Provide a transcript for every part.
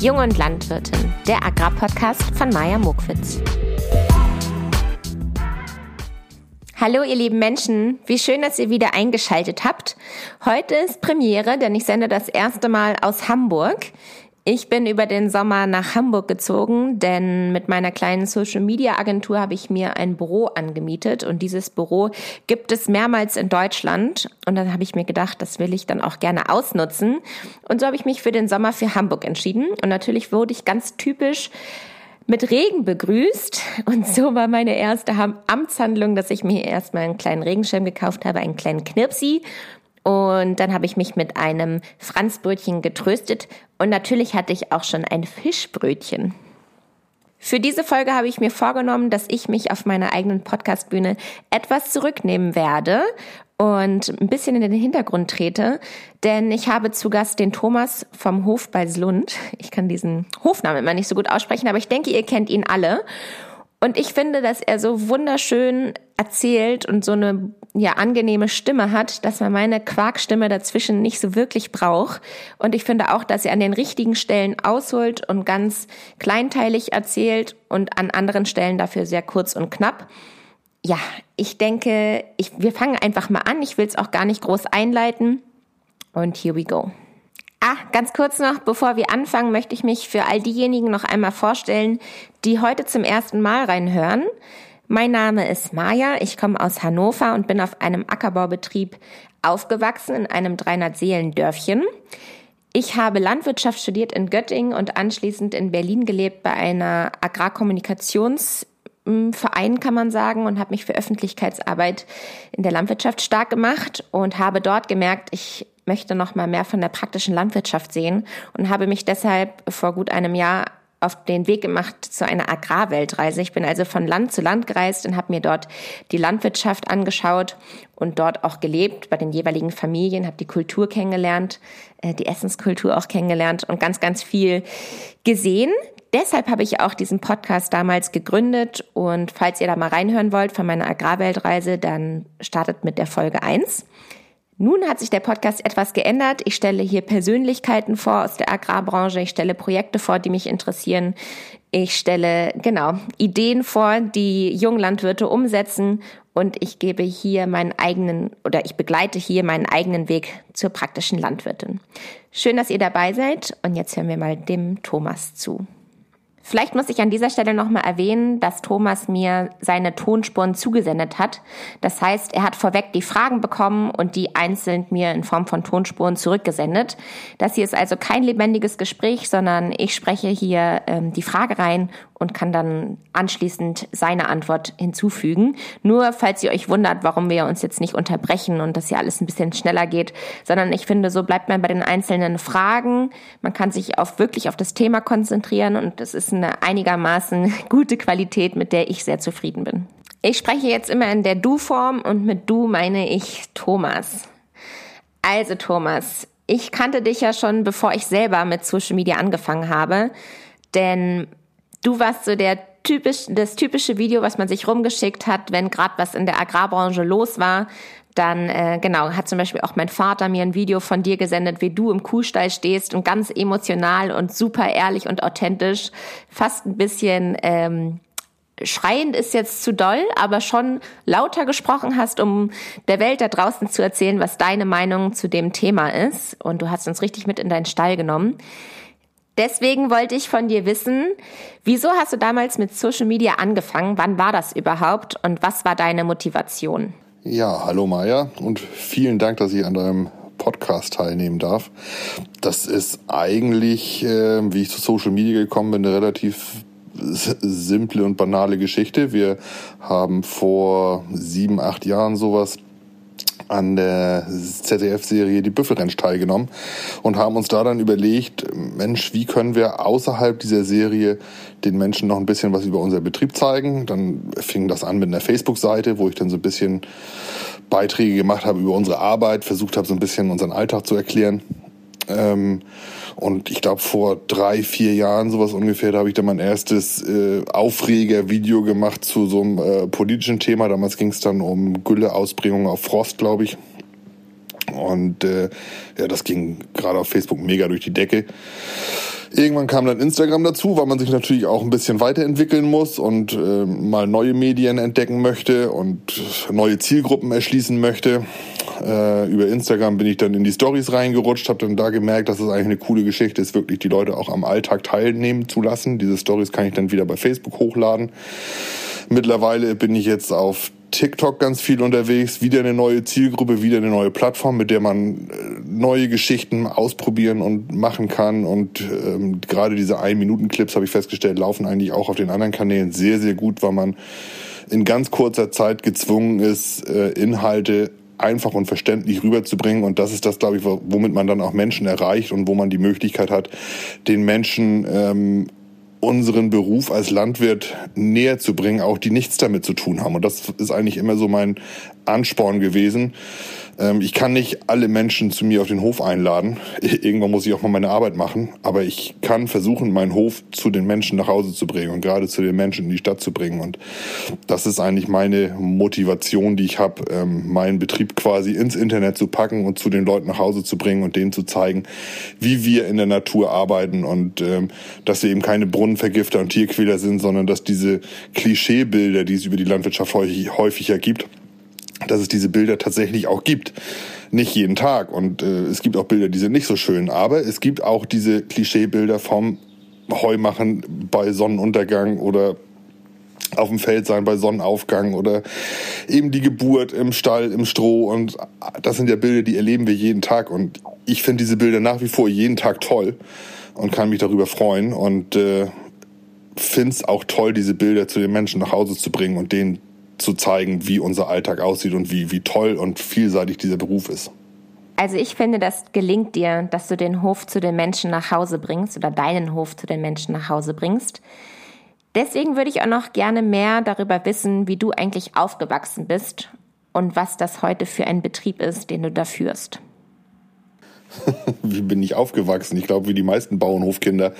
Jung und Landwirtin, der Agrarpodcast von Maja Mokwitz. Hallo ihr lieben Menschen, wie schön, dass ihr wieder eingeschaltet habt. Heute ist Premiere, denn ich sende das erste Mal aus Hamburg. Ich bin über den Sommer nach Hamburg gezogen, denn mit meiner kleinen Social Media Agentur habe ich mir ein Büro angemietet und dieses Büro gibt es mehrmals in Deutschland und dann habe ich mir gedacht, das will ich dann auch gerne ausnutzen und so habe ich mich für den Sommer für Hamburg entschieden und natürlich wurde ich ganz typisch mit Regen begrüßt. Und so war meine erste Amtshandlung, dass ich mir erstmal einen kleinen Regenschirm gekauft habe, einen kleinen Knirpsi und dann habe ich mich mit einem Franzbrötchen getröstet und natürlich hatte ich auch schon ein Fischbrötchen. Für diese Folge habe ich mir vorgenommen, dass ich mich auf meiner eigenen Podcastbühne etwas zurücknehmen werde und ein bisschen in den Hintergrund trete, denn ich habe zu Gast den Thomas vom Hof bei Slund. Ich kann diesen Hofnamen immer nicht so gut aussprechen, aber ich denke, ihr kennt ihn alle. Und ich finde, dass er so wunderschön erzählt und so eine ja angenehme Stimme hat, dass man meine Quarkstimme dazwischen nicht so wirklich braucht. Und ich finde auch, dass er an den richtigen Stellen ausholt und ganz kleinteilig erzählt und an anderen Stellen dafür sehr kurz und knapp. Ja, ich denke, ich, wir fangen einfach mal an. Ich will es auch gar nicht groß einleiten. Und here we go. Ah, ganz kurz noch, bevor wir anfangen, möchte ich mich für all diejenigen noch einmal vorstellen, die heute zum ersten Mal reinhören. Mein Name ist Maja, ich komme aus Hannover und bin auf einem Ackerbaubetrieb aufgewachsen in einem 300-Seelen-Dörfchen. Ich habe Landwirtschaft studiert in Göttingen und anschließend in Berlin gelebt bei einer Agrarkommunikationsverein, kann man sagen, und habe mich für Öffentlichkeitsarbeit in der Landwirtschaft stark gemacht und habe dort gemerkt, ich möchte noch mal mehr von der praktischen Landwirtschaft sehen und habe mich deshalb vor gut einem Jahr auf den Weg gemacht zu einer Agrarweltreise. Ich bin also von Land zu Land gereist und habe mir dort die Landwirtschaft angeschaut und dort auch gelebt bei den jeweiligen Familien, habe die Kultur kennengelernt, äh, die Essenskultur auch kennengelernt und ganz, ganz viel gesehen. Deshalb habe ich auch diesen Podcast damals gegründet und falls ihr da mal reinhören wollt von meiner Agrarweltreise, dann startet mit der Folge eins. Nun hat sich der Podcast etwas geändert. Ich stelle hier Persönlichkeiten vor aus der Agrarbranche. Ich stelle Projekte vor, die mich interessieren. Ich stelle, genau, Ideen vor, die Junglandwirte umsetzen. Und ich gebe hier meinen eigenen oder ich begleite hier meinen eigenen Weg zur praktischen Landwirtin. Schön, dass ihr dabei seid. Und jetzt hören wir mal dem Thomas zu. Vielleicht muss ich an dieser Stelle nochmal erwähnen, dass Thomas mir seine Tonspuren zugesendet hat. Das heißt, er hat vorweg die Fragen bekommen und die einzeln mir in Form von Tonspuren zurückgesendet. Das hier ist also kein lebendiges Gespräch, sondern ich spreche hier ähm, die Frage rein und kann dann anschließend seine Antwort hinzufügen. Nur falls ihr euch wundert, warum wir uns jetzt nicht unterbrechen und das hier alles ein bisschen schneller geht, sondern ich finde, so bleibt man bei den einzelnen Fragen. Man kann sich auf wirklich auf das Thema konzentrieren und es ist eine einigermaßen gute Qualität, mit der ich sehr zufrieden bin. Ich spreche jetzt immer in der Du-Form und mit Du meine ich Thomas. Also Thomas, ich kannte dich ja schon, bevor ich selber mit Social Media angefangen habe, denn Du warst so der typisch, das typische Video, was man sich rumgeschickt hat, wenn gerade was in der Agrarbranche los war. Dann, äh, genau, hat zum Beispiel auch mein Vater mir ein Video von dir gesendet, wie du im Kuhstall stehst und ganz emotional und super ehrlich und authentisch, fast ein bisschen ähm, schreiend ist jetzt zu doll, aber schon lauter gesprochen hast, um der Welt da draußen zu erzählen, was deine Meinung zu dem Thema ist. Und du hast uns richtig mit in deinen Stall genommen. Deswegen wollte ich von dir wissen, wieso hast du damals mit Social Media angefangen? Wann war das überhaupt und was war deine Motivation? Ja, hallo Maja und vielen Dank, dass ich an deinem Podcast teilnehmen darf. Das ist eigentlich, äh, wie ich zu Social Media gekommen bin, eine relativ simple und banale Geschichte. Wir haben vor sieben, acht Jahren sowas an der ZDF-Serie Die Büffelrensch teilgenommen und haben uns da dann überlegt, Mensch, wie können wir außerhalb dieser Serie den Menschen noch ein bisschen was über unser Betrieb zeigen? Dann fing das an mit einer Facebook-Seite, wo ich dann so ein bisschen Beiträge gemacht habe über unsere Arbeit, versucht habe, so ein bisschen unseren Alltag zu erklären. Ähm, und ich glaube, vor drei, vier Jahren, sowas ungefähr, da habe ich dann mein erstes äh, Aufreger-Video gemacht zu so einem äh, politischen Thema. Damals ging es dann um Gülleausbringung auf Frost, glaube ich. Und äh, ja, das ging gerade auf Facebook mega durch die Decke. Irgendwann kam dann Instagram dazu, weil man sich natürlich auch ein bisschen weiterentwickeln muss und äh, mal neue Medien entdecken möchte und neue Zielgruppen erschließen möchte. Äh, über Instagram bin ich dann in die Stories reingerutscht, habe dann da gemerkt, dass es eigentlich eine coole Geschichte ist, wirklich die Leute auch am Alltag teilnehmen zu lassen. Diese Stories kann ich dann wieder bei Facebook hochladen. Mittlerweile bin ich jetzt auf TikTok ganz viel unterwegs, wieder eine neue Zielgruppe, wieder eine neue Plattform, mit der man äh, neue Geschichten ausprobieren und machen kann. Und ähm, gerade diese Ein-Minuten-Clips, habe ich festgestellt, laufen eigentlich auch auf den anderen Kanälen sehr, sehr gut, weil man in ganz kurzer Zeit gezwungen ist, äh, Inhalte einfach und verständlich rüberzubringen. Und das ist das, glaube ich, womit man dann auch Menschen erreicht und wo man die Möglichkeit hat, den Menschen ähm, unseren Beruf als Landwirt näher zu bringen, auch die nichts damit zu tun haben. Und das ist eigentlich immer so mein Ansporn gewesen, ähm, ich kann nicht alle Menschen zu mir auf den Hof einladen. Irgendwann muss ich auch mal meine Arbeit machen. Aber ich kann versuchen, meinen Hof zu den Menschen nach Hause zu bringen und gerade zu den Menschen in die Stadt zu bringen. Und das ist eigentlich meine Motivation, die ich habe, ähm, meinen Betrieb quasi ins Internet zu packen und zu den Leuten nach Hause zu bringen und denen zu zeigen, wie wir in der Natur arbeiten und ähm, dass wir eben keine Brunnenvergifter und Tierquäler sind, sondern dass diese Klischeebilder, die es über die Landwirtschaft häufig, häufiger gibt, dass es diese Bilder tatsächlich auch gibt. Nicht jeden Tag. Und äh, es gibt auch Bilder, die sind nicht so schön. Aber es gibt auch diese Klischeebilder vom Heumachen bei Sonnenuntergang oder auf dem Feld sein bei Sonnenaufgang oder eben die Geburt im Stall, im Stroh. Und das sind ja Bilder, die erleben wir jeden Tag. Und ich finde diese Bilder nach wie vor jeden Tag toll und kann mich darüber freuen. Und äh, finde es auch toll, diese Bilder zu den Menschen nach Hause zu bringen und denen zu zeigen, wie unser Alltag aussieht und wie, wie toll und vielseitig dieser Beruf ist. Also ich finde, das gelingt dir, dass du den Hof zu den Menschen nach Hause bringst oder deinen Hof zu den Menschen nach Hause bringst. Deswegen würde ich auch noch gerne mehr darüber wissen, wie du eigentlich aufgewachsen bist und was das heute für ein Betrieb ist, den du da führst. wie bin ich aufgewachsen? Ich glaube, wie die meisten Bauernhofkinder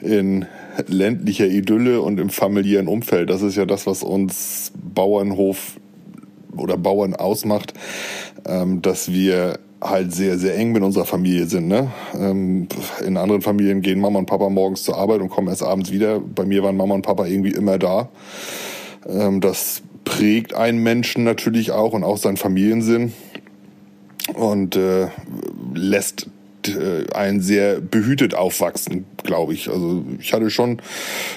in ländlicher Idylle und im familiären Umfeld. Das ist ja das, was uns Bauernhof oder Bauern ausmacht, ähm, dass wir halt sehr, sehr eng mit unserer Familie sind. Ne? Ähm, in anderen Familien gehen Mama und Papa morgens zur Arbeit und kommen erst abends wieder. Bei mir waren Mama und Papa irgendwie immer da. Ähm, das prägt einen Menschen natürlich auch und auch seinen Familiensinn und äh, lässt äh, einen sehr behütet aufwachsen, glaube ich. Also ich hatte schon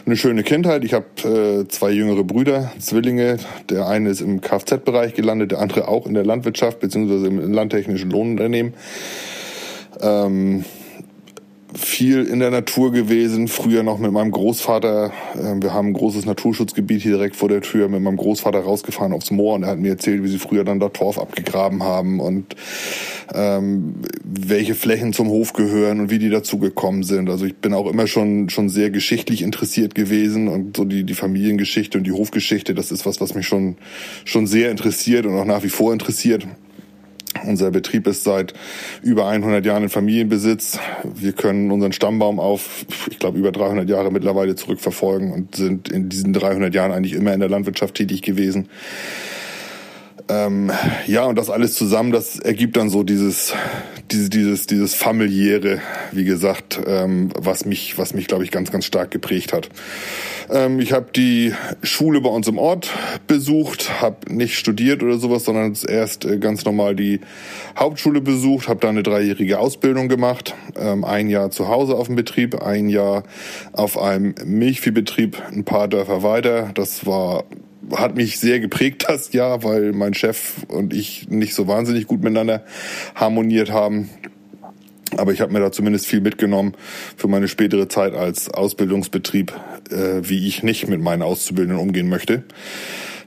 eine schöne Kindheit. Ich habe äh, zwei jüngere Brüder, Zwillinge. Der eine ist im Kfz-Bereich gelandet, der andere auch in der Landwirtschaft beziehungsweise im landtechnischen Lohnunternehmen. Ähm, viel in der Natur gewesen, früher noch mit meinem Großvater. Ähm, wir haben ein großes Naturschutzgebiet hier direkt vor der Tür, mit meinem Großvater rausgefahren aufs Moor und er hat mir erzählt, wie sie früher dann da Torf abgegraben haben und ähm, welche Flächen zum Hof gehören und wie die dazu gekommen sind. Also ich bin auch immer schon schon sehr geschichtlich interessiert gewesen und so die die Familiengeschichte und die Hofgeschichte, das ist was, was mich schon schon sehr interessiert und auch nach wie vor interessiert. Unser Betrieb ist seit über 100 Jahren in Familienbesitz. Wir können unseren Stammbaum auf, ich glaube, über 300 Jahre mittlerweile zurückverfolgen und sind in diesen 300 Jahren eigentlich immer in der Landwirtschaft tätig gewesen. Ähm, ja, und das alles zusammen, das ergibt dann so dieses, dieses, dieses, dieses familiäre, wie gesagt, ähm, was mich, was mich, glaube ich, ganz, ganz stark geprägt hat. Ähm, ich habe die Schule bei uns im Ort besucht, habe nicht studiert oder sowas, sondern erst äh, ganz normal die Hauptschule besucht, habe da eine dreijährige Ausbildung gemacht, ähm, ein Jahr zu Hause auf dem Betrieb, ein Jahr auf einem Milchviehbetrieb, ein paar Dörfer weiter. Das war hat mich sehr geprägt das Jahr, weil mein Chef und ich nicht so wahnsinnig gut miteinander harmoniert haben. Aber ich habe mir da zumindest viel mitgenommen für meine spätere Zeit als Ausbildungsbetrieb, äh, wie ich nicht mit meinen Auszubildenden umgehen möchte.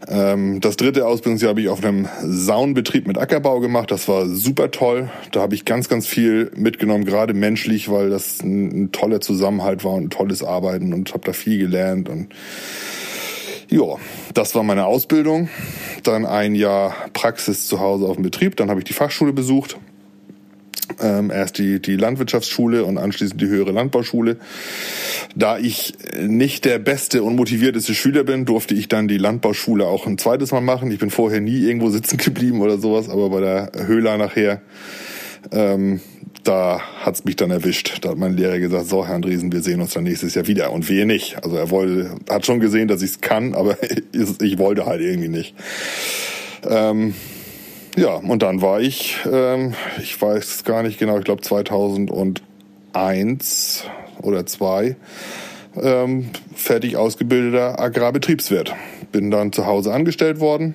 Ähm, das dritte Ausbildungsjahr habe ich auf einem Saunbetrieb mit Ackerbau gemacht. Das war super toll. Da habe ich ganz, ganz viel mitgenommen, gerade menschlich, weil das ein, ein toller Zusammenhalt war und ein tolles Arbeiten und habe da viel gelernt und ja, das war meine Ausbildung. Dann ein Jahr Praxis zu Hause auf dem Betrieb. Dann habe ich die Fachschule besucht. Ähm, erst die, die Landwirtschaftsschule und anschließend die höhere Landbauschule. Da ich nicht der beste und motivierteste Schüler bin, durfte ich dann die Landbauschule auch ein zweites Mal machen. Ich bin vorher nie irgendwo sitzen geblieben oder sowas, aber bei der Höhler nachher Ähm, da hat's mich dann erwischt. Da hat mein Lehrer gesagt, so Herr Andresen, wir sehen uns dann nächstes Jahr wieder. Und wir nicht. Also er wollte, hat schon gesehen, dass ich's kann, aber ich wollte halt irgendwie nicht. Ähm, ja, und dann war ich, ähm, ich weiß gar nicht genau, ich glaube 2001 oder zwei, ähm, fertig ausgebildeter Agrarbetriebswirt. Bin dann zu Hause angestellt worden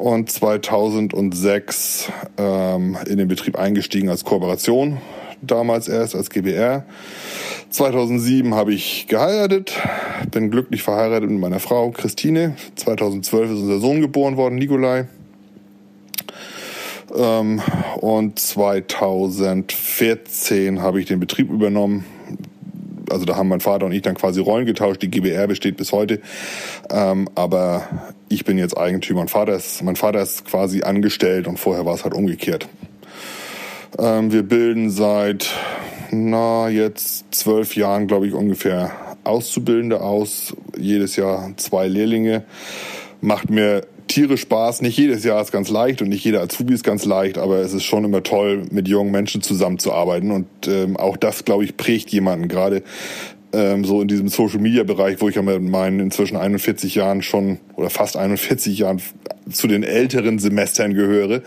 und 2006 ähm, in den Betrieb eingestiegen als Kooperation, damals erst als GBR. 2007 habe ich geheiratet, bin glücklich verheiratet mit meiner Frau Christine. 2012 ist unser Sohn geboren worden, Nikolai. Ähm, und 2014 habe ich den Betrieb übernommen. Also da haben mein Vater und ich dann quasi Rollen getauscht. Die GBR besteht bis heute. Ähm, aber ich bin jetzt Eigentümer. Mein Vater ist, mein Vater ist quasi angestellt und vorher war es halt umgekehrt. Ähm, wir bilden seit, na, jetzt zwölf Jahren, glaube ich, ungefähr Auszubildende aus. Jedes Jahr zwei Lehrlinge. Macht mir Tiere Spaß. Nicht jedes Jahr ist ganz leicht und nicht jeder Azubi ist ganz leicht, aber es ist schon immer toll, mit jungen Menschen zusammenzuarbeiten. Und ähm, auch das, glaube ich, prägt jemanden gerade ähm, so in diesem Social Media Bereich, wo ich ja mit meinen inzwischen 41 Jahren schon oder fast 41 Jahren zu den älteren Semestern gehöre,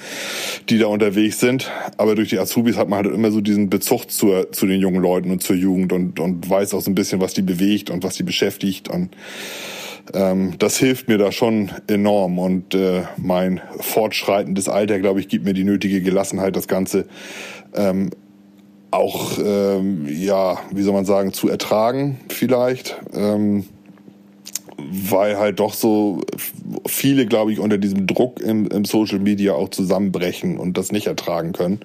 die da unterwegs sind. Aber durch die Azubis hat man halt immer so diesen Bezug zur, zu den jungen Leuten und zur Jugend und, und weiß auch so ein bisschen, was die bewegt und was die beschäftigt und ähm, das hilft mir da schon enorm und äh, mein fortschreitendes Alter, glaube ich, gibt mir die nötige Gelassenheit, das Ganze ähm, auch, ähm, ja, wie soll man sagen, zu ertragen vielleicht. Ähm, weil halt doch so viele, glaube ich, unter diesem Druck im, im Social Media auch zusammenbrechen und das nicht ertragen können.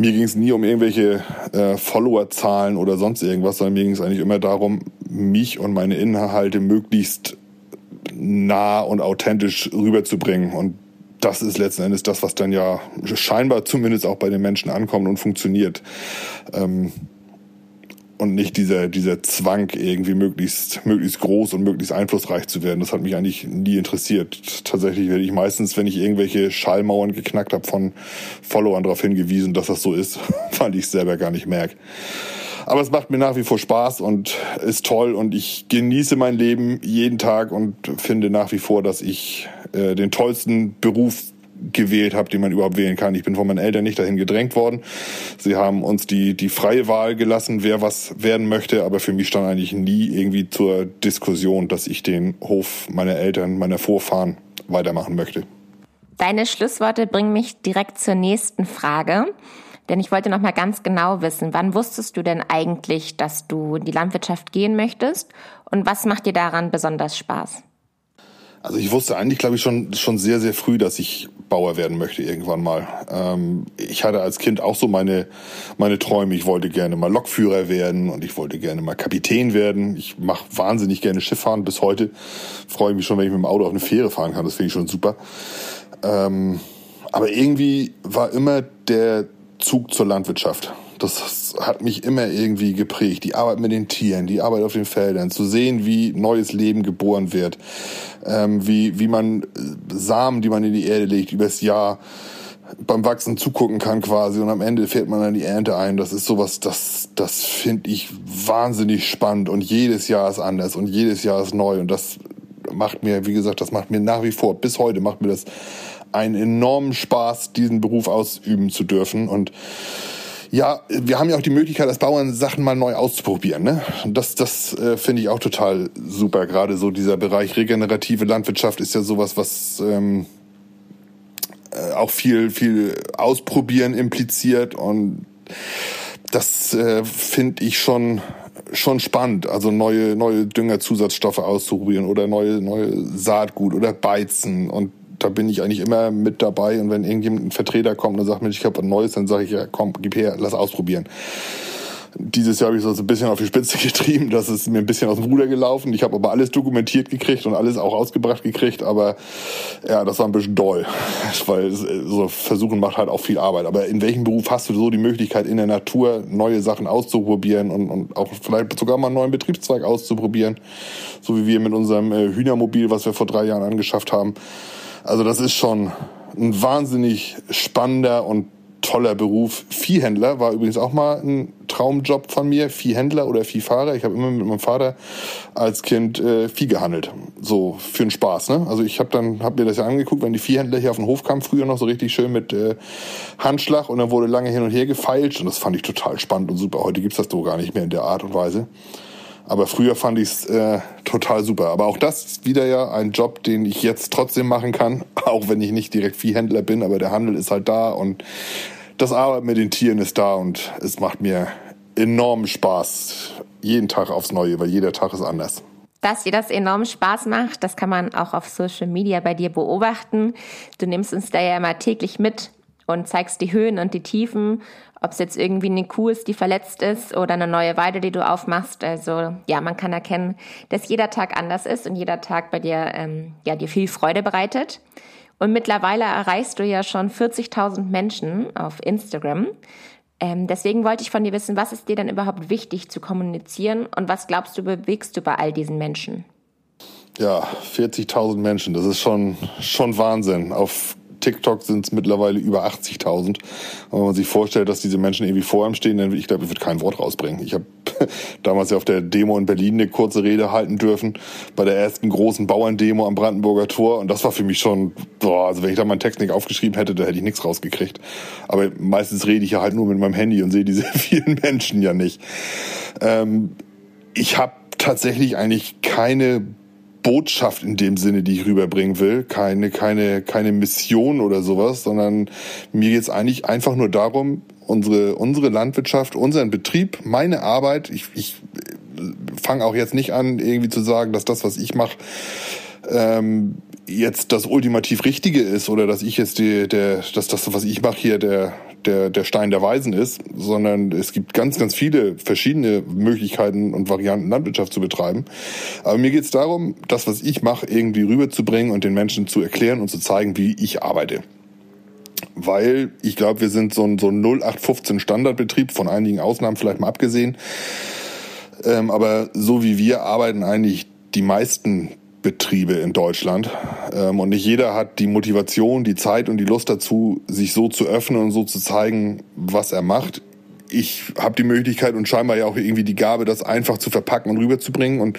Mir ging es nie um irgendwelche äh, Followerzahlen oder sonst irgendwas, sondern mir ging es eigentlich immer darum, mich und meine Inhalte möglichst nah und authentisch rüberzubringen. Und das ist letzten Endes das, was dann ja scheinbar zumindest auch bei den Menschen ankommt und funktioniert. Ähm, und nicht dieser, dieser Zwang, irgendwie möglichst, möglichst groß und möglichst einflussreich zu werden. Das hat mich eigentlich nie interessiert. Tatsächlich werde ich meistens, wenn ich irgendwelche Schallmauern geknackt habe, von Followern darauf hingewiesen, dass das so ist, weil ich es selber gar nicht merke. Aber es macht mir nach wie vor Spaß und ist toll und ich genieße mein Leben jeden Tag und finde nach wie vor, dass ich äh, den tollsten Beruf gewählt habe, den man überhaupt wählen kann. Ich bin von meinen Eltern nicht dahin gedrängt worden. Sie haben uns die, die freie Wahl gelassen, wer was werden möchte, aber für mich stand eigentlich nie irgendwie zur Diskussion, dass ich den Hof meiner Eltern, meiner Vorfahren weitermachen möchte. Deine Schlussworte bringen mich direkt zur nächsten Frage. Denn ich wollte noch mal ganz genau wissen, wann wusstest du denn eigentlich, dass du in die Landwirtschaft gehen möchtest und was macht dir daran besonders Spaß? Also ich wusste eigentlich, glaube ich, schon, schon sehr, sehr früh, dass ich Bauer werden möchte irgendwann mal. Ähm, ich hatte als Kind auch so meine, meine Träume. Ich wollte gerne mal Lokführer werden und ich wollte gerne mal Kapitän werden. Ich mache wahnsinnig gerne Schifffahren bis heute. Freue mich schon, wenn ich mit dem Auto auf eine Fähre fahren kann. Das finde ich schon super. Ähm, aber irgendwie war immer der Zug zur Landwirtschaft. Das hat mich immer irgendwie geprägt. Die Arbeit mit den Tieren, die Arbeit auf den Feldern, zu sehen, wie neues Leben geboren wird, ähm, wie, wie man äh, Samen, die man in die Erde legt, übers Jahr beim Wachsen zugucken kann quasi. Und am Ende fährt man dann die Ernte ein. Das ist sowas, das, das finde ich wahnsinnig spannend. Und jedes Jahr ist anders und jedes Jahr ist neu. Und das macht mir, wie gesagt, das macht mir nach wie vor, bis heute macht mir das einen enormen Spaß, diesen Beruf ausüben zu dürfen. Und ja, wir haben ja auch die Möglichkeit, als Bauern Sachen mal neu auszuprobieren. Ne? Und das, das äh, finde ich auch total super. Gerade so dieser Bereich regenerative Landwirtschaft ist ja sowas, was ähm, äh, auch viel, viel Ausprobieren impliziert und das äh, finde ich schon schon spannend, also neue neue Düngerzusatzstoffe auszuprobieren oder neue neue Saatgut oder Beizen und da bin ich eigentlich immer mit dabei und wenn irgendjemand ein Vertreter kommt und sagt, Mensch, ich habe ein neues, dann sage ich, ja komm, gib her, lass ausprobieren. Dieses Jahr habe ich so ein bisschen auf die Spitze getrieben, das ist mir ein bisschen aus dem Ruder gelaufen. Ich habe aber alles dokumentiert gekriegt und alles auch ausgebracht gekriegt, aber ja, das war ein bisschen doll, weil so Versuchen macht halt auch viel Arbeit. Aber in welchem Beruf hast du so die Möglichkeit, in der Natur neue Sachen auszuprobieren und, und auch vielleicht sogar mal einen neuen Betriebszweig auszuprobieren, so wie wir mit unserem äh, Hühnermobil, was wir vor drei Jahren angeschafft haben. Also das ist schon ein wahnsinnig spannender und toller Beruf. Viehhändler war übrigens auch mal ein Traumjob von mir. Viehhändler oder Viehfahrer. Ich habe immer mit meinem Vater als Kind äh, Vieh gehandelt. So für den Spaß. Ne? Also ich habe dann hab mir das ja angeguckt, wenn die Viehhändler hier auf den Hof kamen, früher noch so richtig schön mit äh, Handschlag und dann wurde lange hin und her gefeilscht und das fand ich total spannend und super. Heute gibt's das so gar nicht mehr in der Art und Weise. Aber früher fand ich es äh, total super. Aber auch das ist wieder ja ein Job, den ich jetzt trotzdem machen kann, auch wenn ich nicht direkt Viehhändler bin, aber der Handel ist halt da und das Arbeiten mit den Tieren ist da und es macht mir enormen Spaß. Jeden Tag aufs Neue, weil jeder Tag ist anders. Dass dir das enorm Spaß macht, das kann man auch auf Social Media bei dir beobachten. Du nimmst uns da ja immer täglich mit und zeigst die Höhen und die Tiefen ob es jetzt irgendwie eine Kuh ist, die verletzt ist oder eine neue Weide, die du aufmachst. Also ja, man kann erkennen, dass jeder Tag anders ist und jeder Tag bei dir ähm, ja dir viel Freude bereitet. Und mittlerweile erreichst du ja schon 40.000 Menschen auf Instagram. Ähm, deswegen wollte ich von dir wissen, was ist dir denn überhaupt wichtig zu kommunizieren und was glaubst du bewegst du bei all diesen Menschen? Ja, 40.000 Menschen, das ist schon, schon Wahnsinn. Auf TikTok sind es mittlerweile über 80.000. Wenn man sich vorstellt, dass diese Menschen irgendwie vor einem stehen, dann ich glaube, ich würde kein Wort rausbringen. Ich habe damals ja auf der Demo in Berlin eine kurze Rede halten dürfen bei der ersten großen Bauerndemo am Brandenburger Tor und das war für mich schon, boah, also wenn ich da meinen Text nicht aufgeschrieben hätte, da hätte ich nichts rausgekriegt. Aber meistens rede ich ja halt nur mit meinem Handy und sehe diese vielen Menschen ja nicht. Ähm, ich habe tatsächlich eigentlich keine Botschaft in dem Sinne, die ich rüberbringen will, keine, keine, keine Mission oder sowas, sondern mir geht es eigentlich einfach nur darum, unsere, unsere Landwirtschaft, unseren Betrieb, meine Arbeit, ich, ich fange auch jetzt nicht an, irgendwie zu sagen, dass das, was ich mache, ähm, jetzt das ultimativ Richtige ist oder dass ich jetzt die, der, dass das, was ich mache hier, der, der, der Stein der Weisen ist, sondern es gibt ganz, ganz viele verschiedene Möglichkeiten und Varianten, Landwirtschaft zu betreiben. Aber mir geht es darum, das, was ich mache, irgendwie rüberzubringen und den Menschen zu erklären und zu zeigen, wie ich arbeite. Weil ich glaube, wir sind so ein, so ein 0815 Standardbetrieb, von einigen Ausnahmen vielleicht mal abgesehen. Ähm, aber so wie wir arbeiten eigentlich die meisten Betriebe in Deutschland. Ähm, und nicht jeder hat die Motivation, die Zeit und die Lust dazu, sich so zu öffnen und so zu zeigen, was er macht. Ich habe die Möglichkeit und scheinbar ja auch irgendwie die Gabe, das einfach zu verpacken und rüberzubringen und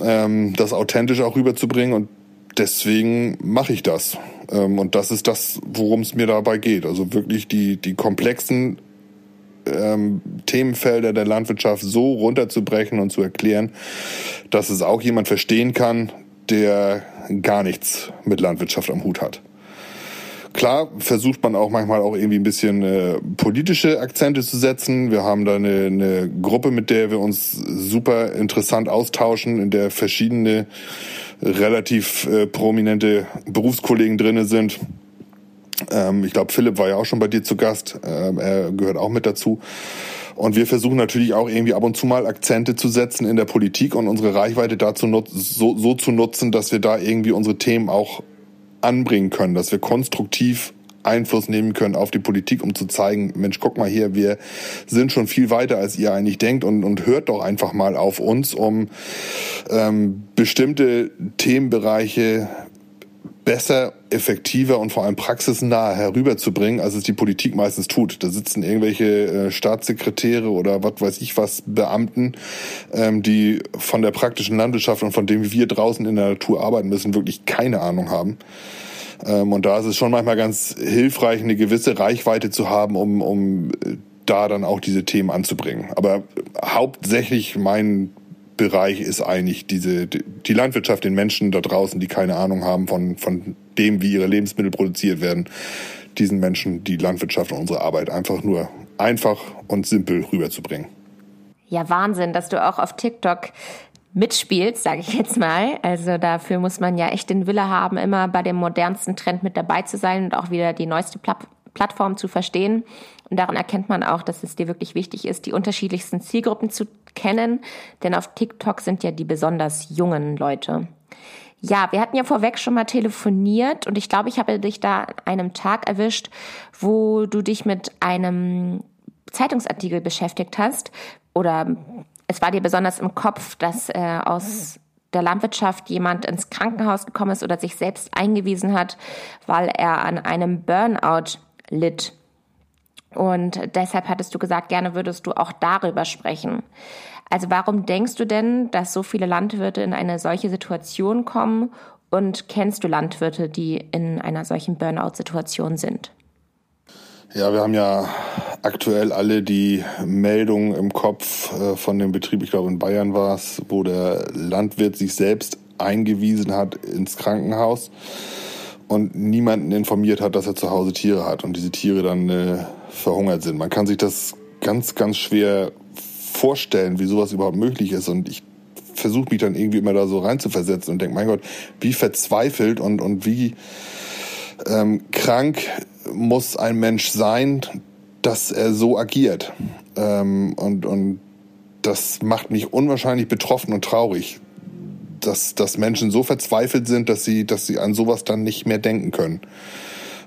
ähm, das authentisch auch rüberzubringen. Und deswegen mache ich das. Ähm, und das ist das, worum es mir dabei geht. Also wirklich die, die komplexen ähm, Themenfelder der Landwirtschaft so runterzubrechen und zu erklären, dass es auch jemand verstehen kann, der gar nichts mit Landwirtschaft am Hut hat. Klar versucht man auch manchmal auch irgendwie ein bisschen äh, politische Akzente zu setzen. Wir haben da eine, eine Gruppe, mit der wir uns super interessant austauschen, in der verschiedene relativ äh, prominente Berufskollegen drinne sind. Ähm, ich glaube, Philipp war ja auch schon bei dir zu Gast. Ähm, er gehört auch mit dazu. Und wir versuchen natürlich auch irgendwie ab und zu mal Akzente zu setzen in der Politik und unsere Reichweite dazu so, so zu nutzen, dass wir da irgendwie unsere Themen auch anbringen können, dass wir konstruktiv Einfluss nehmen können auf die Politik, um zu zeigen, Mensch, guck mal hier, wir sind schon viel weiter, als ihr eigentlich denkt und, und hört doch einfach mal auf uns, um ähm, bestimmte Themenbereiche besser, effektiver und vor allem praxisnah herüberzubringen, als es die Politik meistens tut. Da sitzen irgendwelche äh, Staatssekretäre oder was weiß ich was Beamten, ähm, die von der praktischen Landwirtschaft und von dem, wie wir draußen in der Natur arbeiten müssen, wirklich keine Ahnung haben. Ähm, und da ist es schon manchmal ganz hilfreich, eine gewisse Reichweite zu haben, um, um äh, da dann auch diese Themen anzubringen. Aber hauptsächlich mein Bereich ist eigentlich diese, die Landwirtschaft, den Menschen da draußen, die keine Ahnung haben von, von dem, wie ihre Lebensmittel produziert werden, diesen Menschen die Landwirtschaft und unsere Arbeit einfach nur einfach und simpel rüberzubringen. Ja, Wahnsinn, dass du auch auf TikTok mitspielst, sage ich jetzt mal. Also dafür muss man ja echt den Wille haben, immer bei dem modernsten Trend mit dabei zu sein und auch wieder die neueste Plattform zu verstehen. Und daran erkennt man auch, dass es dir wirklich wichtig ist, die unterschiedlichsten Zielgruppen zu kennen, denn auf TikTok sind ja die besonders jungen Leute. Ja, wir hatten ja vorweg schon mal telefoniert und ich glaube, ich habe dich da an einem Tag erwischt, wo du dich mit einem Zeitungsartikel beschäftigt hast oder es war dir besonders im Kopf, dass äh, aus der Landwirtschaft jemand ins Krankenhaus gekommen ist oder sich selbst eingewiesen hat, weil er an einem Burnout litt. Und deshalb hattest du gesagt, gerne würdest du auch darüber sprechen. Also warum denkst du denn, dass so viele Landwirte in eine solche Situation kommen? Und kennst du Landwirte, die in einer solchen Burnout-Situation sind? Ja, wir haben ja aktuell alle die Meldung im Kopf äh, von dem Betrieb, ich glaube in Bayern war es, wo der Landwirt sich selbst eingewiesen hat ins Krankenhaus und niemanden informiert hat, dass er zu Hause Tiere hat und diese Tiere dann äh, verhungert sind. Man kann sich das ganz, ganz schwer vorstellen, wie sowas überhaupt möglich ist und ich versuche mich dann irgendwie immer da so reinzuversetzen und denke, mein Gott, wie verzweifelt und, und wie ähm, krank muss ein Mensch sein, dass er so agiert. Ähm, und, und das macht mich unwahrscheinlich betroffen und traurig, dass, dass Menschen so verzweifelt sind, dass sie, dass sie an sowas dann nicht mehr denken können.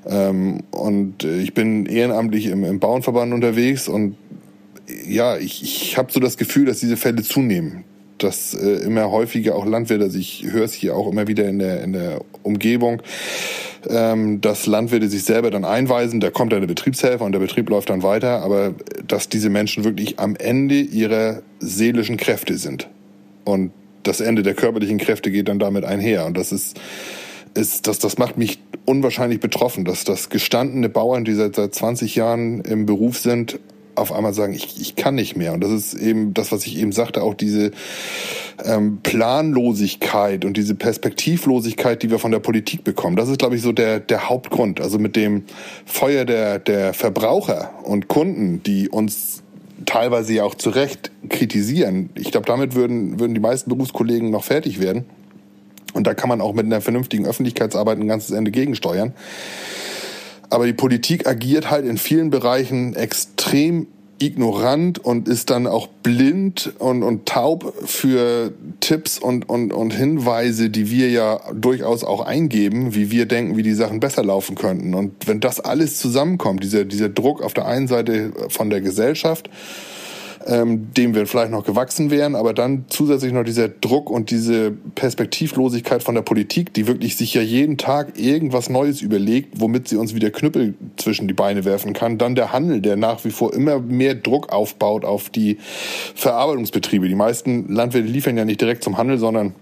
Ähm, und ich bin ehrenamtlich im, im Bauernverband unterwegs und ja, ich, ich habe so das Gefühl, dass diese Fälle zunehmen. Dass äh, immer häufiger auch Landwirte, also ich höre es hier auch immer wieder in der, in der Umgebung, ähm, dass Landwirte sich selber dann einweisen, da kommt eine Betriebshelfer und der Betrieb läuft dann weiter, aber dass diese Menschen wirklich am Ende ihrer seelischen Kräfte sind. Und das Ende der körperlichen Kräfte geht dann damit einher. Und das ist, ist das, das macht mich unwahrscheinlich betroffen, dass das gestandene Bauern, die seit, seit 20 Jahren im Beruf sind, auf einmal sagen, ich, ich kann nicht mehr. Und das ist eben das, was ich eben sagte, auch diese ähm, Planlosigkeit und diese Perspektivlosigkeit, die wir von der Politik bekommen. Das ist, glaube ich, so der, der Hauptgrund. Also mit dem Feuer der, der Verbraucher und Kunden, die uns teilweise ja auch zu Recht kritisieren. Ich glaube, damit würden, würden die meisten Berufskollegen noch fertig werden. Und da kann man auch mit einer vernünftigen Öffentlichkeitsarbeit ein ganzes Ende gegensteuern. Aber die Politik agiert halt in vielen Bereichen extrem ignorant und ist dann auch blind und, und taub für Tipps und, und, und Hinweise, die wir ja durchaus auch eingeben, wie wir denken, wie die Sachen besser laufen könnten. Und wenn das alles zusammenkommt, dieser, dieser Druck auf der einen Seite von der Gesellschaft, ähm, dem wir vielleicht noch gewachsen wären, aber dann zusätzlich noch dieser Druck und diese Perspektivlosigkeit von der Politik, die wirklich sich ja jeden Tag irgendwas Neues überlegt, womit sie uns wieder Knüppel zwischen die Beine werfen kann. Dann der Handel, der nach wie vor immer mehr Druck aufbaut auf die Verarbeitungsbetriebe. Die meisten Landwirte liefern ja nicht direkt zum Handel, sondern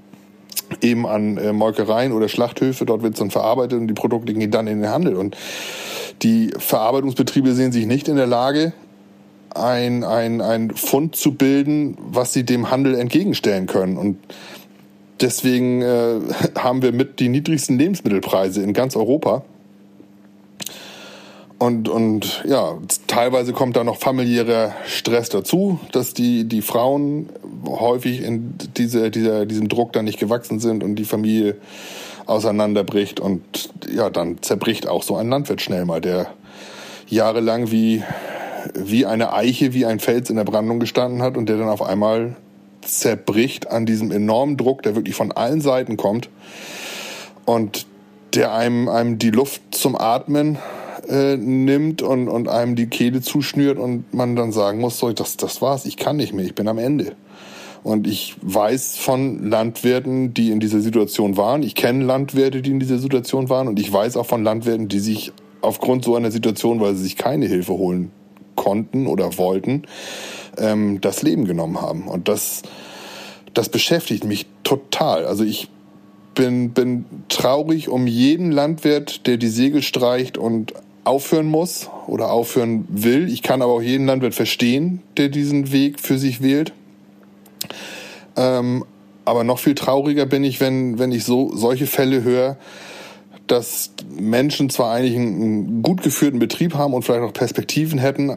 eben an äh, Molkereien oder Schlachthöfe. Dort wird es dann verarbeitet und die Produkte gehen dann in den Handel. Und die Verarbeitungsbetriebe sehen sich nicht in der Lage, ein, ein, ein Fund zu bilden, was sie dem Handel entgegenstellen können. Und deswegen äh, haben wir mit die niedrigsten Lebensmittelpreise in ganz Europa. Und, und ja, teilweise kommt da noch familiärer Stress dazu, dass die, die Frauen häufig in diese, dieser, diesem Druck dann nicht gewachsen sind und die Familie auseinanderbricht. Und ja, dann zerbricht auch so ein Landwirt schnell mal, der jahrelang wie wie eine Eiche, wie ein Fels in der Brandung gestanden hat und der dann auf einmal zerbricht an diesem enormen Druck, der wirklich von allen Seiten kommt und der einem, einem die Luft zum Atmen äh, nimmt und, und einem die Kehle zuschnürt und man dann sagen muss, so, das, das war's, ich kann nicht mehr, ich bin am Ende. Und ich weiß von Landwirten, die in dieser Situation waren. Ich kenne Landwirte, die in dieser Situation waren. Und ich weiß auch von Landwirten, die sich aufgrund so einer Situation, weil sie sich keine Hilfe holen konnten oder wollten, ähm, das Leben genommen haben. Und das, das beschäftigt mich total. Also ich bin, bin traurig um jeden Landwirt, der die Segel streicht und aufhören muss oder aufhören will. Ich kann aber auch jeden Landwirt verstehen, der diesen Weg für sich wählt. Ähm, aber noch viel trauriger bin ich, wenn, wenn ich so solche Fälle höre, dass Menschen zwar eigentlich einen, gut geführten Betrieb haben und vielleicht auch Perspektiven hätten,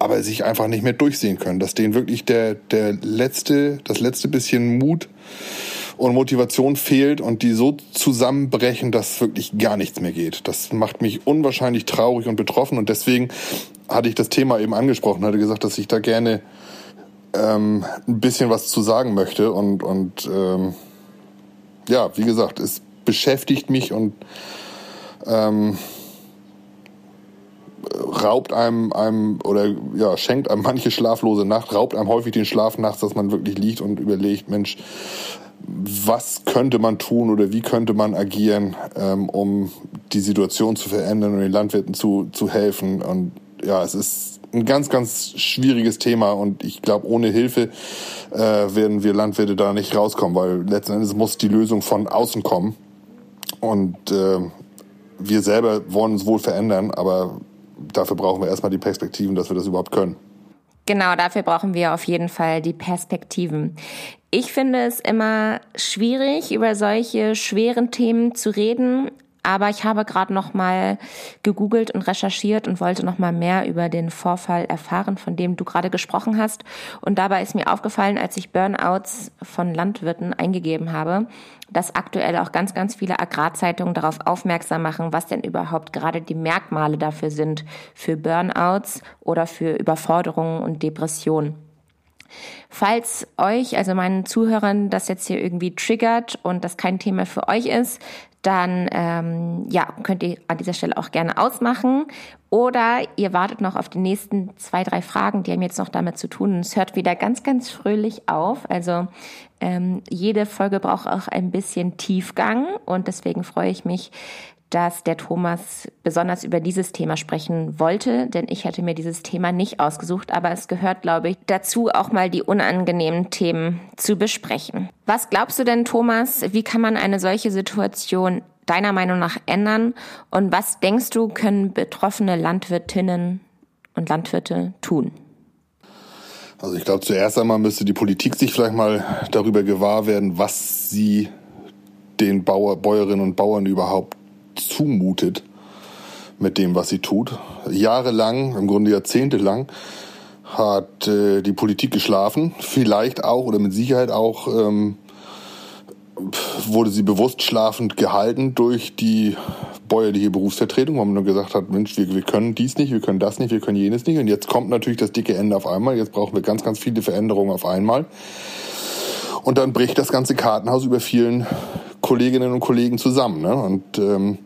aber sich einfach nicht mehr durchsehen können, dass denen wirklich der, der letzte, das letzte bisschen Mut und Motivation fehlt und die so zusammenbrechen, dass wirklich gar nichts mehr geht. Das macht mich unwahrscheinlich traurig und betroffen. Und deswegen hatte ich das Thema eben angesprochen, hatte gesagt, dass ich da gerne ähm, ein bisschen was zu sagen möchte. Und, und ähm, ja, wie gesagt, es beschäftigt mich und ähm, raubt einem, einem oder ja, schenkt einem manche schlaflose Nacht, raubt einem häufig den Schlaf nachts, dass man wirklich liegt und überlegt, Mensch, was könnte man tun oder wie könnte man agieren, ähm, um die Situation zu verändern und den Landwirten zu, zu helfen. Und ja, es ist ein ganz, ganz schwieriges Thema und ich glaube, ohne Hilfe äh, werden wir Landwirte da nicht rauskommen, weil letzten Endes muss die Lösung von außen kommen. Und äh, wir selber wollen uns wohl verändern, aber dafür brauchen wir erstmal die Perspektiven, dass wir das überhaupt können. Genau, dafür brauchen wir auf jeden Fall die Perspektiven. Ich finde es immer schwierig, über solche schweren Themen zu reden, aber ich habe gerade noch mal gegoogelt und recherchiert und wollte noch mal mehr über den Vorfall erfahren, von dem du gerade gesprochen hast. Und dabei ist mir aufgefallen, als ich Burnouts von Landwirten eingegeben habe, dass aktuell auch ganz, ganz viele Agrarzeitungen darauf aufmerksam machen, was denn überhaupt gerade die Merkmale dafür sind für Burnouts oder für Überforderungen und Depressionen. Falls euch, also meinen Zuhörern, das jetzt hier irgendwie triggert und das kein Thema für euch ist, dann ähm, ja, könnt ihr an dieser Stelle auch gerne ausmachen. Oder ihr wartet noch auf die nächsten zwei, drei Fragen, die haben jetzt noch damit zu tun. Es hört wieder ganz, ganz fröhlich auf. Also ähm, jede Folge braucht auch ein bisschen Tiefgang und deswegen freue ich mich, dass der Thomas besonders über dieses Thema sprechen wollte, denn ich hätte mir dieses Thema nicht ausgesucht, aber es gehört, glaube ich, dazu, auch mal die unangenehmen Themen zu besprechen. Was glaubst du denn, Thomas, wie kann man eine solche Situation deiner Meinung nach ändern und was denkst du, können betroffene Landwirtinnen und Landwirte tun? Also ich glaube, zuerst einmal müsste die Politik sich vielleicht mal darüber gewahr werden, was sie den Bauer, Bäuerinnen und Bauern überhaupt zumutet mit dem, was sie tut. Jahrelang, im Grunde jahrzehntelang, hat äh, die Politik geschlafen. Vielleicht auch oder mit Sicherheit auch ähm, wurde sie bewusst schlafend gehalten durch die bäuerliche Berufsvertretung, wo man nur gesagt hat, Mensch, wir, wir können dies nicht, wir können das nicht, wir können jenes nicht. Und jetzt kommt natürlich das dicke Ende auf einmal. Jetzt brauchen wir ganz, ganz viele Veränderungen auf einmal. Und dann bricht das ganze Kartenhaus über vielen Kolleginnen und Kollegen zusammen. Ne? Und ähm,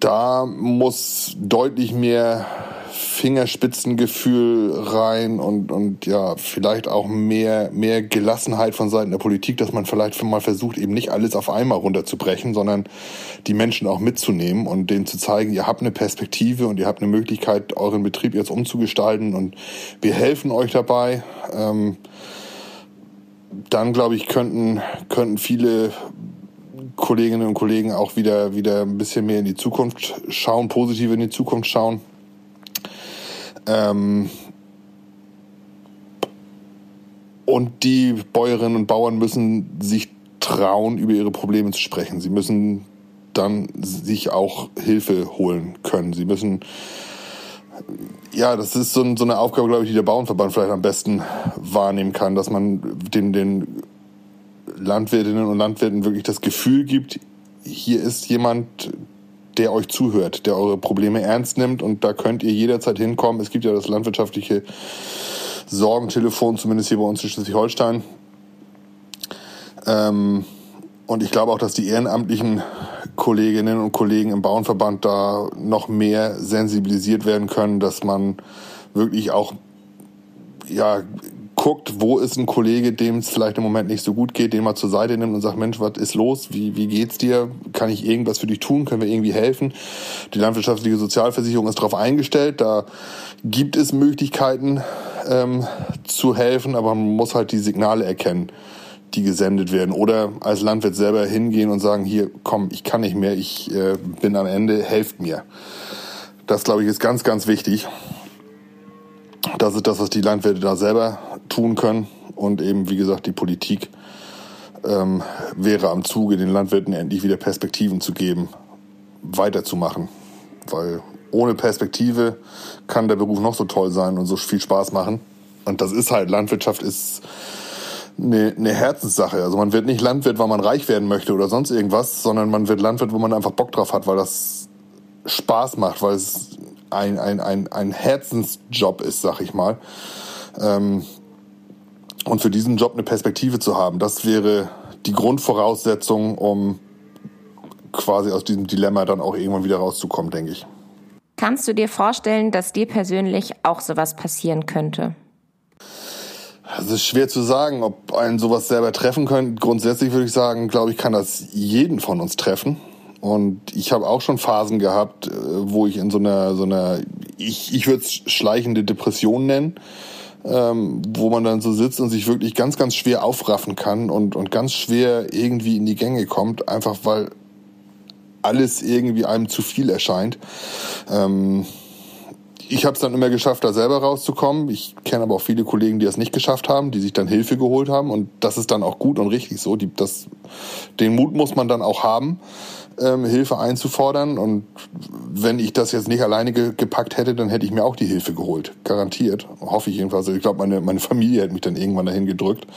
da muss deutlich mehr Fingerspitzengefühl rein und, und ja, vielleicht auch mehr, mehr Gelassenheit von Seiten der Politik, dass man vielleicht mal versucht, eben nicht alles auf einmal runterzubrechen, sondern die Menschen auch mitzunehmen und denen zu zeigen, ihr habt eine Perspektive und ihr habt eine Möglichkeit, euren Betrieb jetzt umzugestalten und wir helfen euch dabei. Ähm, dann glaube ich, könnten, könnten viele Kolleginnen und Kollegen auch wieder, wieder ein bisschen mehr in die Zukunft schauen, positiv in die Zukunft schauen. Ähm und die Bäuerinnen und Bauern müssen sich trauen, über ihre Probleme zu sprechen. Sie müssen dann sich auch Hilfe holen können. Sie müssen ja, das ist so, so eine Aufgabe, glaube ich, die der Bauernverband vielleicht am besten wahrnehmen kann, dass man den, den Landwirtinnen und Landwirten wirklich das Gefühl gibt, hier ist jemand, der euch zuhört, der eure Probleme ernst nimmt und da könnt ihr jederzeit hinkommen. Es gibt ja das landwirtschaftliche Sorgentelefon, zumindest hier bei uns in Schleswig-Holstein. Ähm, und ich glaube auch, dass die ehrenamtlichen Kolleginnen und Kollegen im Bauernverband da noch mehr sensibilisiert werden können, dass man wirklich auch ja guckt, wo ist ein Kollege, dem es vielleicht im Moment nicht so gut geht, den man zur Seite nimmt und sagt, Mensch, was ist los? Wie, wie geht's dir? Kann ich irgendwas für dich tun? Können wir irgendwie helfen? Die landwirtschaftliche Sozialversicherung ist darauf eingestellt. Da gibt es Möglichkeiten ähm, zu helfen, aber man muss halt die Signale erkennen die gesendet werden. Oder als Landwirt selber hingehen und sagen, hier, komm, ich kann nicht mehr, ich äh, bin am Ende, helft mir. Das, glaube ich, ist ganz, ganz wichtig. Das ist das, was die Landwirte da selber tun können. Und eben, wie gesagt, die Politik ähm, wäre am Zuge, den Landwirten endlich wieder Perspektiven zu geben, weiterzumachen. Weil ohne Perspektive kann der Beruf noch so toll sein und so viel Spaß machen. Und das ist halt, Landwirtschaft ist eine, eine Herzenssache. Also man wird nicht Landwirt, weil man reich werden möchte oder sonst irgendwas, sondern man wird Landwirt, wo man einfach Bock drauf hat, weil das Spaß macht, weil es ein, ein, ein, ein Herzensjob ist, sag ich mal. Ähm, und für diesen Job eine Perspektive zu haben, das wäre die Grundvoraussetzung, um quasi aus diesem Dilemma dann auch irgendwann wieder rauszukommen, denke ich. Kannst du dir vorstellen, dass dir persönlich auch sowas passieren könnte? Es ist schwer zu sagen, ob einen sowas selber treffen könnte. Grundsätzlich würde ich sagen, glaube ich, kann das jeden von uns treffen. Und ich habe auch schon Phasen gehabt, äh, wo ich in so einer, so einer, ich, ich würde es schleichende Depression nennen, ähm, wo man dann so sitzt und sich wirklich ganz, ganz schwer aufraffen kann und, und ganz schwer irgendwie in die Gänge kommt, einfach weil alles irgendwie einem zu viel erscheint. Ähm, ich habe es dann immer geschafft, da selber rauszukommen. Ich kenne aber auch viele Kollegen, die das nicht geschafft haben, die sich dann Hilfe geholt haben. Und das ist dann auch gut und richtig so. Die, das, den Mut muss man dann auch haben, ähm, Hilfe einzufordern. Und wenn ich das jetzt nicht alleine ge gepackt hätte, dann hätte ich mir auch die Hilfe geholt. Garantiert. Hoffe ich jedenfalls. Ich glaube, meine, meine Familie hätte mich dann irgendwann dahin gedrückt.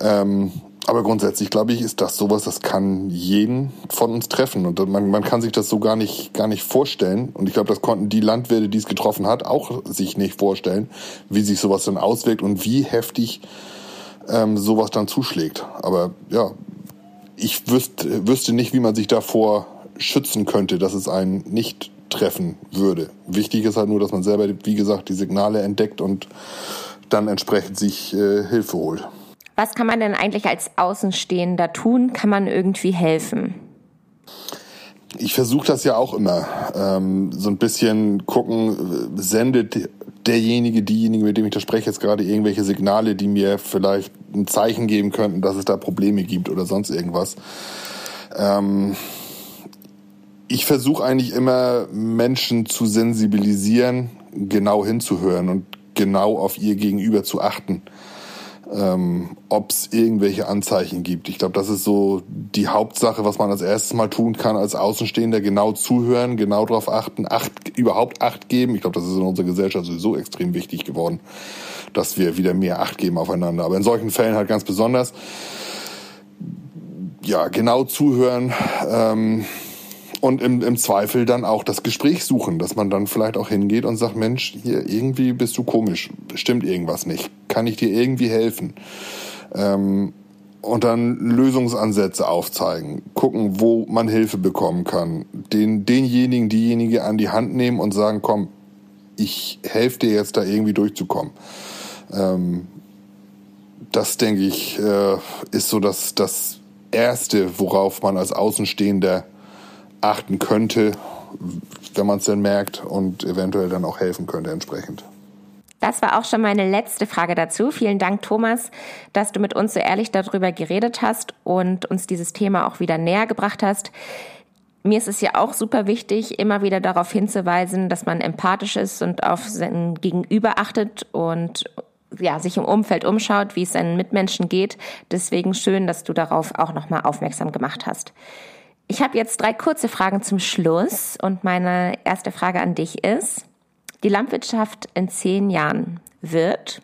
Ähm, aber grundsätzlich glaube ich, ist das sowas, das kann jeden von uns treffen und man, man kann sich das so gar nicht gar nicht vorstellen. Und ich glaube, das konnten die Landwirte, die es getroffen hat, auch sich nicht vorstellen, wie sich sowas dann auswirkt und wie heftig ähm, sowas dann zuschlägt. Aber ja, ich wüsste, wüsste nicht, wie man sich davor schützen könnte, dass es einen nicht treffen würde. Wichtig ist halt nur, dass man selber, wie gesagt, die Signale entdeckt und dann entsprechend sich äh, Hilfe holt. Was kann man denn eigentlich als Außenstehender tun? Kann man irgendwie helfen? Ich versuche das ja auch immer. Ähm, so ein bisschen gucken, sendet derjenige, diejenige, mit dem ich da spreche, jetzt gerade irgendwelche Signale, die mir vielleicht ein Zeichen geben könnten, dass es da Probleme gibt oder sonst irgendwas. Ähm, ich versuche eigentlich immer Menschen zu sensibilisieren, genau hinzuhören und genau auf ihr Gegenüber zu achten ähm, ob es irgendwelche Anzeichen gibt. Ich glaube, das ist so die Hauptsache, was man als erstes mal tun kann als Außenstehender, genau zuhören, genau darauf achten, acht, überhaupt Acht geben. Ich glaube, das ist in unserer Gesellschaft sowieso extrem wichtig geworden, dass wir wieder mehr Acht geben aufeinander. Aber in solchen Fällen halt ganz besonders. Ja, genau zuhören. Ähm, und im, im Zweifel dann auch das Gespräch suchen, dass man dann vielleicht auch hingeht und sagt, Mensch, hier irgendwie bist du komisch, stimmt irgendwas nicht, kann ich dir irgendwie helfen? Ähm, und dann Lösungsansätze aufzeigen, gucken, wo man Hilfe bekommen kann, den, denjenigen, diejenige an die Hand nehmen und sagen, komm, ich helfe dir jetzt da irgendwie durchzukommen. Ähm, das denke ich, äh, ist so das, das Erste, worauf man als Außenstehender achten könnte, wenn man es denn merkt und eventuell dann auch helfen könnte entsprechend. Das war auch schon meine letzte Frage dazu. Vielen Dank, Thomas, dass du mit uns so ehrlich darüber geredet hast und uns dieses Thema auch wieder näher gebracht hast. Mir ist es ja auch super wichtig, immer wieder darauf hinzuweisen, dass man empathisch ist und auf sein Gegenüber achtet und ja, sich im Umfeld umschaut, wie es seinen Mitmenschen geht. Deswegen schön, dass du darauf auch nochmal aufmerksam gemacht hast. Ich habe jetzt drei kurze Fragen zum Schluss und meine erste Frage an dich ist, die Landwirtschaft in zehn Jahren wird?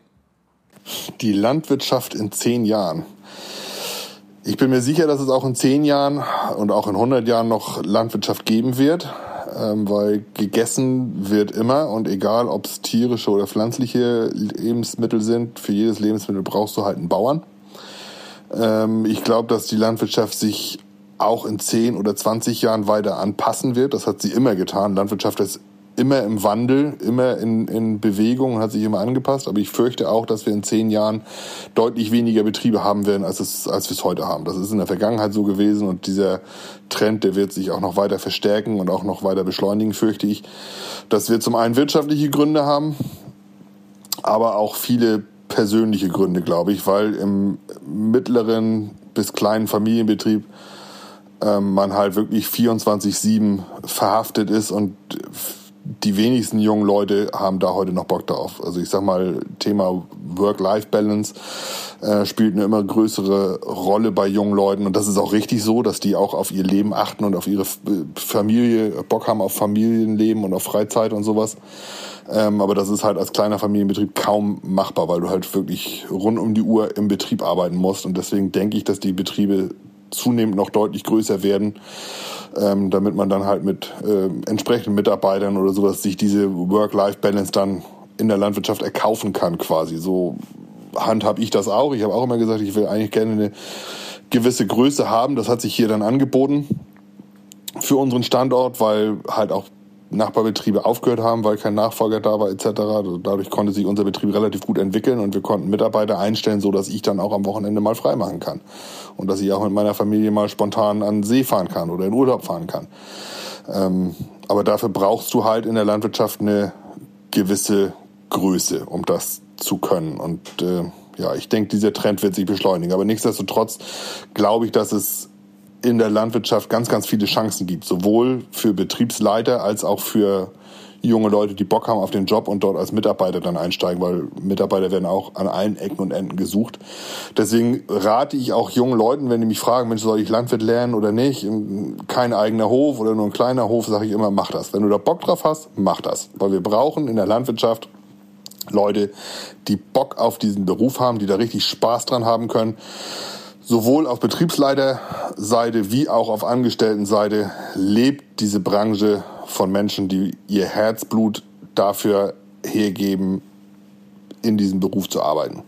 Die Landwirtschaft in zehn Jahren. Ich bin mir sicher, dass es auch in zehn Jahren und auch in 100 Jahren noch Landwirtschaft geben wird, ähm, weil gegessen wird immer und egal, ob es tierische oder pflanzliche Lebensmittel sind, für jedes Lebensmittel brauchst du halt einen Bauern. Ähm, ich glaube, dass die Landwirtschaft sich auch in 10 oder 20 Jahren weiter anpassen wird. Das hat sie immer getan. Landwirtschaft ist immer im Wandel, immer in, in Bewegung, hat sich immer angepasst. Aber ich fürchte auch, dass wir in zehn Jahren deutlich weniger Betriebe haben werden, als, es, als wir es heute haben. Das ist in der Vergangenheit so gewesen und dieser Trend, der wird sich auch noch weiter verstärken und auch noch weiter beschleunigen, fürchte ich. Dass wir zum einen wirtschaftliche Gründe haben, aber auch viele persönliche Gründe, glaube ich, weil im mittleren bis kleinen Familienbetrieb ähm, man halt wirklich 24-7 verhaftet ist und die wenigsten jungen Leute haben da heute noch Bock drauf. Also ich sag mal, Thema Work-Life-Balance äh, spielt eine immer größere Rolle bei jungen Leuten und das ist auch richtig so, dass die auch auf ihr Leben achten und auf ihre Familie, Bock haben auf Familienleben und auf Freizeit und sowas. Ähm, aber das ist halt als kleiner Familienbetrieb kaum machbar, weil du halt wirklich rund um die Uhr im Betrieb arbeiten musst und deswegen denke ich, dass die Betriebe zunehmend noch deutlich größer werden, ähm, damit man dann halt mit äh, entsprechenden Mitarbeitern oder sowas sich diese Work-Life-Balance dann in der Landwirtschaft erkaufen kann quasi. So handhab ich das auch. Ich habe auch immer gesagt, ich will eigentlich gerne eine gewisse Größe haben. Das hat sich hier dann angeboten für unseren Standort, weil halt auch Nachbarbetriebe aufgehört haben, weil kein Nachfolger da war etc. Dadurch konnte sich unser Betrieb relativ gut entwickeln und wir konnten Mitarbeiter einstellen, so dass ich dann auch am Wochenende mal frei machen kann und dass ich auch mit meiner Familie mal spontan an den See fahren kann oder in Urlaub fahren kann. Ähm, aber dafür brauchst du halt in der Landwirtschaft eine gewisse Größe, um das zu können und äh, ja, ich denke, dieser Trend wird sich beschleunigen. Aber nichtsdestotrotz glaube ich, dass es in der Landwirtschaft ganz, ganz viele Chancen gibt, sowohl für Betriebsleiter als auch für junge Leute, die Bock haben auf den Job und dort als Mitarbeiter dann einsteigen, weil Mitarbeiter werden auch an allen Ecken und Enden gesucht. Deswegen rate ich auch jungen Leuten, wenn die mich fragen, Mensch, soll ich Landwirt lernen oder nicht? Kein eigener Hof oder nur ein kleiner Hof, sage ich immer, mach das. Wenn du da Bock drauf hast, mach das. Weil wir brauchen in der Landwirtschaft Leute, die Bock auf diesen Beruf haben, die da richtig Spaß dran haben können. Sowohl auf Betriebsleiterseite wie auch auf Angestelltenseite lebt diese Branche von Menschen, die ihr Herzblut dafür hergeben, in diesem Beruf zu arbeiten.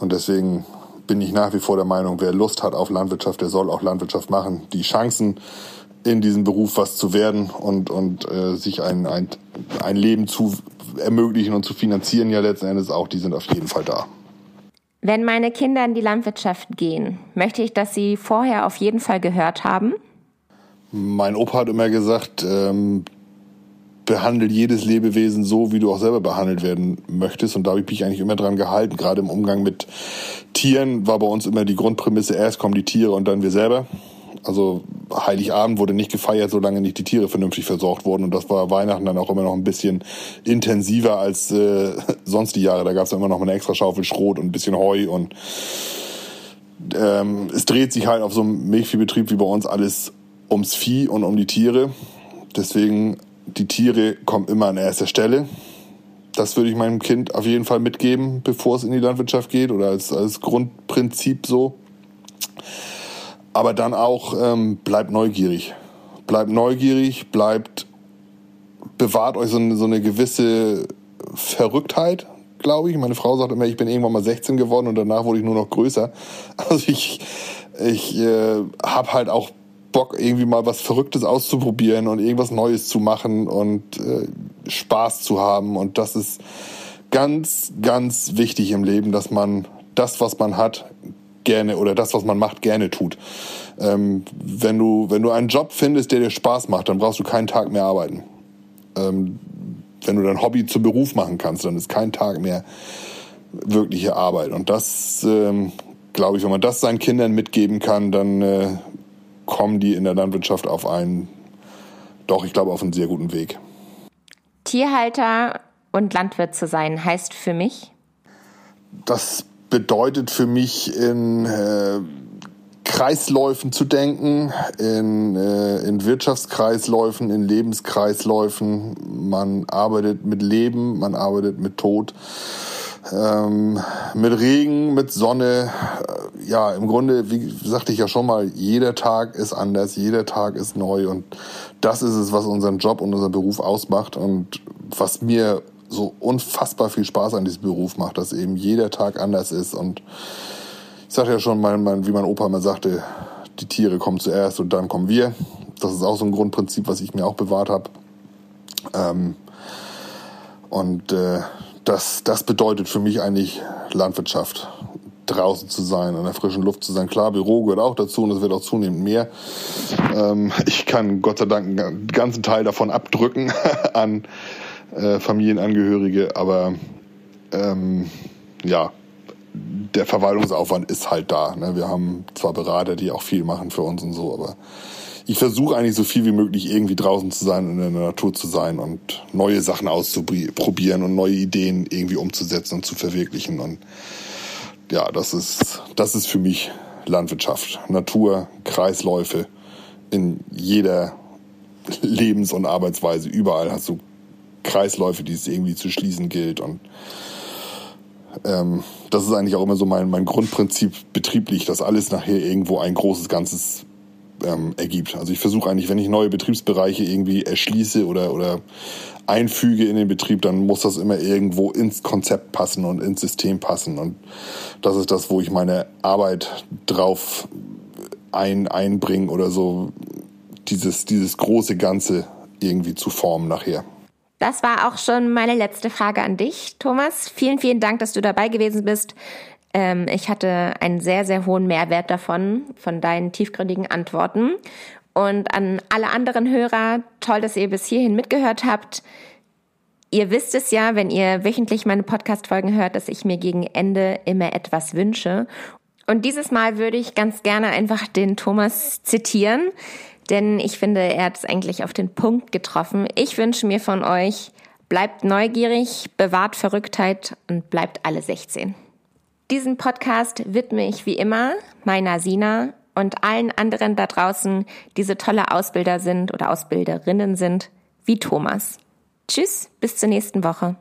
Und deswegen bin ich nach wie vor der Meinung, wer Lust hat auf Landwirtschaft, der soll auch Landwirtschaft machen. Die Chancen, in diesem Beruf was zu werden und, und äh, sich ein, ein, ein Leben zu ermöglichen und zu finanzieren, ja letzten Endes auch, die sind auf jeden Fall da. Wenn meine Kinder in die Landwirtschaft gehen, möchte ich, dass sie vorher auf jeden Fall gehört haben? Mein Opa hat immer gesagt, ähm, behandle jedes Lebewesen so, wie du auch selber behandelt werden möchtest. Und da habe ich mich eigentlich immer dran gehalten. Gerade im Umgang mit Tieren war bei uns immer die Grundprämisse, erst kommen die Tiere und dann wir selber. Also Heiligabend wurde nicht gefeiert, solange nicht die Tiere vernünftig versorgt wurden. Und das war Weihnachten dann auch immer noch ein bisschen intensiver als äh, sonst die Jahre. Da gab es immer noch eine extra Schaufel Schrot und ein bisschen Heu. Und ähm, es dreht sich halt auf so einem Milchviehbetrieb wie bei uns alles ums Vieh und um die Tiere. Deswegen, die Tiere kommen immer an erster Stelle. Das würde ich meinem Kind auf jeden Fall mitgeben, bevor es in die Landwirtschaft geht oder als, als Grundprinzip so. Aber dann auch ähm, bleibt neugierig. Bleibt neugierig, bleibt, bewahrt euch so eine, so eine gewisse Verrücktheit, glaube ich. Meine Frau sagt immer, ich bin irgendwann mal 16 geworden und danach wurde ich nur noch größer. Also ich, ich äh, habe halt auch Bock, irgendwie mal was Verrücktes auszuprobieren und irgendwas Neues zu machen und äh, Spaß zu haben. Und das ist ganz, ganz wichtig im Leben, dass man das, was man hat, gerne oder das, was man macht, gerne tut. Ähm, wenn du wenn du einen Job findest, der dir Spaß macht, dann brauchst du keinen Tag mehr arbeiten. Ähm, wenn du dein Hobby zu Beruf machen kannst, dann ist kein Tag mehr wirkliche Arbeit. Und das, ähm, glaube ich, wenn man das seinen Kindern mitgeben kann, dann äh, kommen die in der Landwirtschaft auf einen, doch, ich glaube, auf einen sehr guten Weg. Tierhalter und Landwirt zu sein, heißt für mich? Das bedeutet für mich in äh, Kreisläufen zu denken, in, äh, in Wirtschaftskreisläufen, in Lebenskreisläufen. Man arbeitet mit Leben, man arbeitet mit Tod, ähm, mit Regen, mit Sonne. Äh, ja, im Grunde, wie sagte ich ja schon mal, jeder Tag ist anders, jeder Tag ist neu und das ist es, was unseren Job und unseren Beruf ausmacht und was mir so unfassbar viel Spaß an diesem Beruf macht, dass eben jeder Tag anders ist. Und ich sagte ja schon, mein, mein, wie mein Opa immer sagte, die Tiere kommen zuerst und dann kommen wir. Das ist auch so ein Grundprinzip, was ich mir auch bewahrt habe. Ähm, und äh, das, das bedeutet für mich eigentlich Landwirtschaft. Draußen zu sein, an der frischen Luft zu sein. Klar, Büro gehört auch dazu und es wird auch zunehmend mehr. Ähm, ich kann Gott sei Dank einen ganzen Teil davon abdrücken an äh, Familienangehörige, aber ähm, ja, der Verwaltungsaufwand ist halt da. Ne? Wir haben zwar Berater, die auch viel machen für uns und so, aber ich versuche eigentlich so viel wie möglich irgendwie draußen zu sein und in der Natur zu sein und neue Sachen auszuprobieren und neue Ideen irgendwie umzusetzen und zu verwirklichen. Und ja, das ist, das ist für mich Landwirtschaft. Natur, Kreisläufe in jeder Lebens- und Arbeitsweise. Überall hast du Kreisläufe, die es irgendwie zu schließen gilt. Und ähm, das ist eigentlich auch immer so mein, mein Grundprinzip betrieblich, dass alles nachher irgendwo ein großes Ganzes ähm, ergibt. Also ich versuche eigentlich, wenn ich neue Betriebsbereiche irgendwie erschließe oder, oder einfüge in den Betrieb, dann muss das immer irgendwo ins Konzept passen und ins System passen. Und das ist das, wo ich meine Arbeit drauf ein, einbringe oder so dieses, dieses große Ganze irgendwie zu formen nachher. Das war auch schon meine letzte Frage an dich, Thomas. Vielen, vielen Dank, dass du dabei gewesen bist. Ähm, ich hatte einen sehr, sehr hohen Mehrwert davon, von deinen tiefgründigen Antworten. Und an alle anderen Hörer, toll, dass ihr bis hierhin mitgehört habt. Ihr wisst es ja, wenn ihr wöchentlich meine Podcast-Folgen hört, dass ich mir gegen Ende immer etwas wünsche. Und dieses Mal würde ich ganz gerne einfach den Thomas zitieren, denn ich finde, er hat es eigentlich auf den Punkt getroffen. Ich wünsche mir von euch, bleibt neugierig, bewahrt Verrücktheit und bleibt alle 16. Diesen Podcast widme ich wie immer meiner Sina und allen anderen da draußen, die so tolle Ausbilder sind oder Ausbilderinnen sind, wie Thomas. Tschüss, bis zur nächsten Woche.